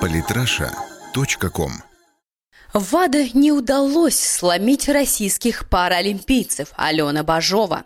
Политраша.ком ВАДА не удалось сломить российских паралимпийцев Алена Бажова.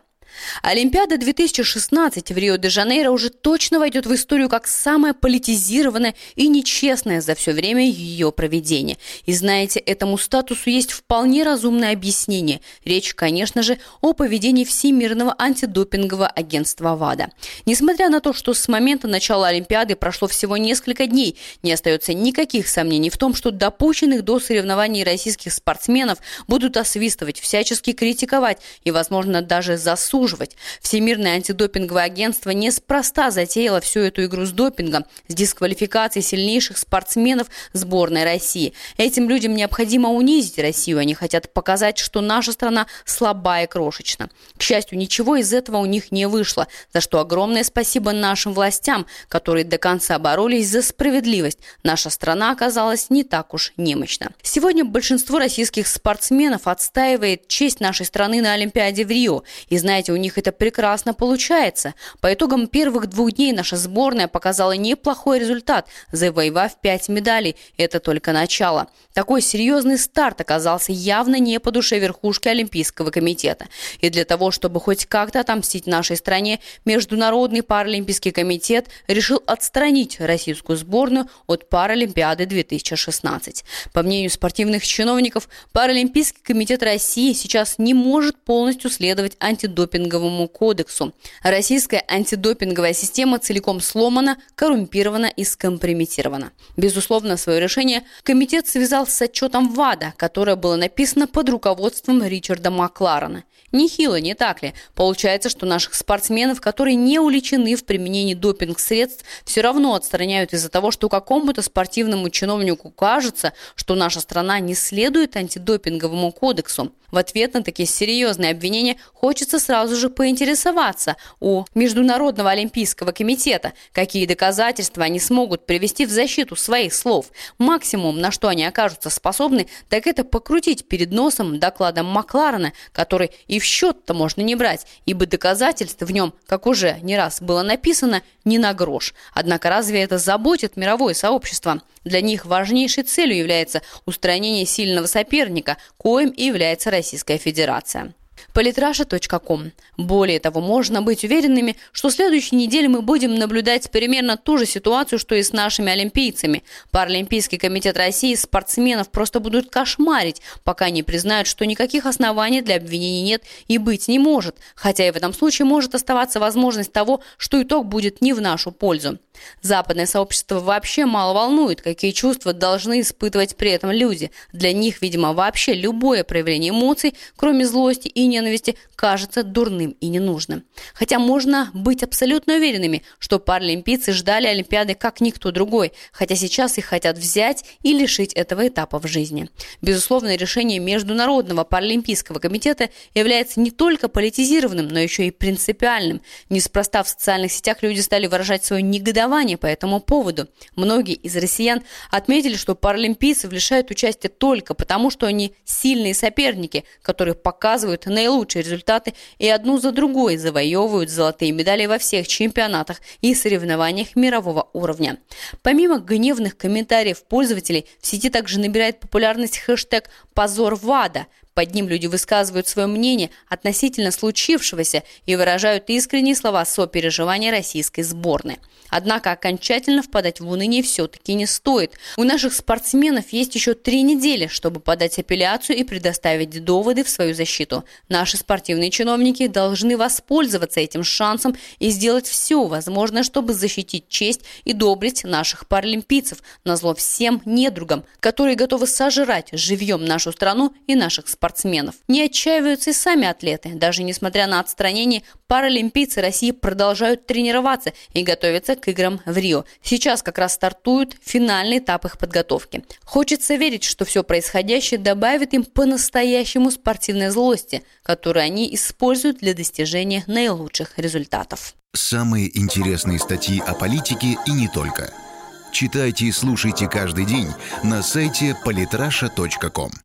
Олимпиада 2016 в Рио-де-Жанейро уже точно войдет в историю как самая политизированная и нечестная за все время ее проведения. И знаете, этому статусу есть вполне разумное объяснение. Речь, конечно же, о поведении Всемирного антидопингового агентства ВАДА. Несмотря на то, что с момента начала Олимпиады прошло всего несколько дней, не остается никаких сомнений в том, что допущенных до соревнований российских спортсменов будут освистывать, всячески критиковать и, возможно, даже засудить обслуживать. Всемирное антидопинговое агентство неспроста затеяло всю эту игру с допингом, с дисквалификацией сильнейших спортсменов сборной России. Этим людям необходимо унизить Россию. Они хотят показать, что наша страна слабая и крошечна. К счастью, ничего из этого у них не вышло, за что огромное спасибо нашим властям, которые до конца боролись за справедливость. Наша страна оказалась не так уж немощна. Сегодня большинство российских спортсменов отстаивает честь нашей страны на Олимпиаде в Рио. И знаете, у них это прекрасно получается. По итогам первых двух дней наша сборная показала неплохой результат, завоевав пять медалей. Это только начало. Такой серьезный старт оказался явно не по душе верхушки Олимпийского комитета. И для того, чтобы хоть как-то отомстить нашей стране, Международный паралимпийский комитет решил отстранить российскую сборную от Паралимпиады 2016. По мнению спортивных чиновников, Паралимпийский комитет России сейчас не может полностью следовать антидопинговому антидопинговому кодексу. Российская антидопинговая система целиком сломана, коррумпирована и скомпрометирована. Безусловно, свое решение комитет связал с отчетом ВАДА, которое было написано под руководством Ричарда Макларена. Нехило, не так ли? Получается, что наших спортсменов, которые не уличены в применении допинг-средств, все равно отстраняют из-за того, что какому-то спортивному чиновнику кажется, что наша страна не следует антидопинговому кодексу. В ответ на такие серьезные обвинения хочется сразу же поинтересоваться у Международного олимпийского комитета, какие доказательства они смогут привести в защиту своих слов. Максимум, на что они окажутся способны, так это покрутить перед носом докладом Макларена, который и в счет-то можно не брать, ибо доказательств в нем, как уже не раз было написано, не на грош. Однако разве это заботит мировое сообщество? Для них важнейшей целью является устранение сильного соперника, коим и является Российская Федерация politrasha.com. Более того, можно быть уверенными, что в следующей неделе мы будем наблюдать примерно ту же ситуацию, что и с нашими олимпийцами. Паралимпийский комитет России спортсменов просто будут кошмарить, пока не признают, что никаких оснований для обвинений нет и быть не может, хотя и в этом случае может оставаться возможность того, что итог будет не в нашу пользу. Западное сообщество вообще мало волнует, какие чувства должны испытывать при этом люди. Для них, видимо, вообще любое проявление эмоций, кроме злости и ненависти, кажется дурным и ненужным. Хотя можно быть абсолютно уверенными, что паралимпийцы ждали Олимпиады как никто другой, хотя сейчас их хотят взять и лишить этого этапа в жизни. Безусловно, решение Международного паралимпийского комитета является не только политизированным, но еще и принципиальным. Неспроста в социальных сетях люди стали выражать свое негодование по этому поводу. Многие из россиян отметили, что паралимпийцев лишают участия только потому, что они сильные соперники, которые показывают наилучшие результаты и одну за другой завоевывают золотые медали во всех чемпионатах и соревнованиях мирового уровня. Помимо гневных комментариев пользователей, в сети также набирает популярность хэштег «Позор ВАДА», под ним люди высказывают свое мнение относительно случившегося и выражают искренние слова сопереживания российской сборной. Однако окончательно впадать в уныние все-таки не стоит. У наших спортсменов есть еще три недели, чтобы подать апелляцию и предоставить доводы в свою защиту. Наши спортивные чиновники должны воспользоваться этим шансом и сделать все возможное, чтобы защитить честь и доблесть наших паралимпийцев, назло всем недругам, которые готовы сожрать живьем нашу страну и наших спортсменов спортсменов. Не отчаиваются и сами атлеты. Даже несмотря на отстранение, паралимпийцы России продолжают тренироваться и готовятся к играм в Рио. Сейчас как раз стартует финальный этап их подготовки. Хочется верить, что все происходящее добавит им по-настоящему спортивной злости, которую они используют для достижения наилучших результатов. Самые интересные статьи о политике и не только. Читайте и слушайте каждый день на сайте polytrasha.com.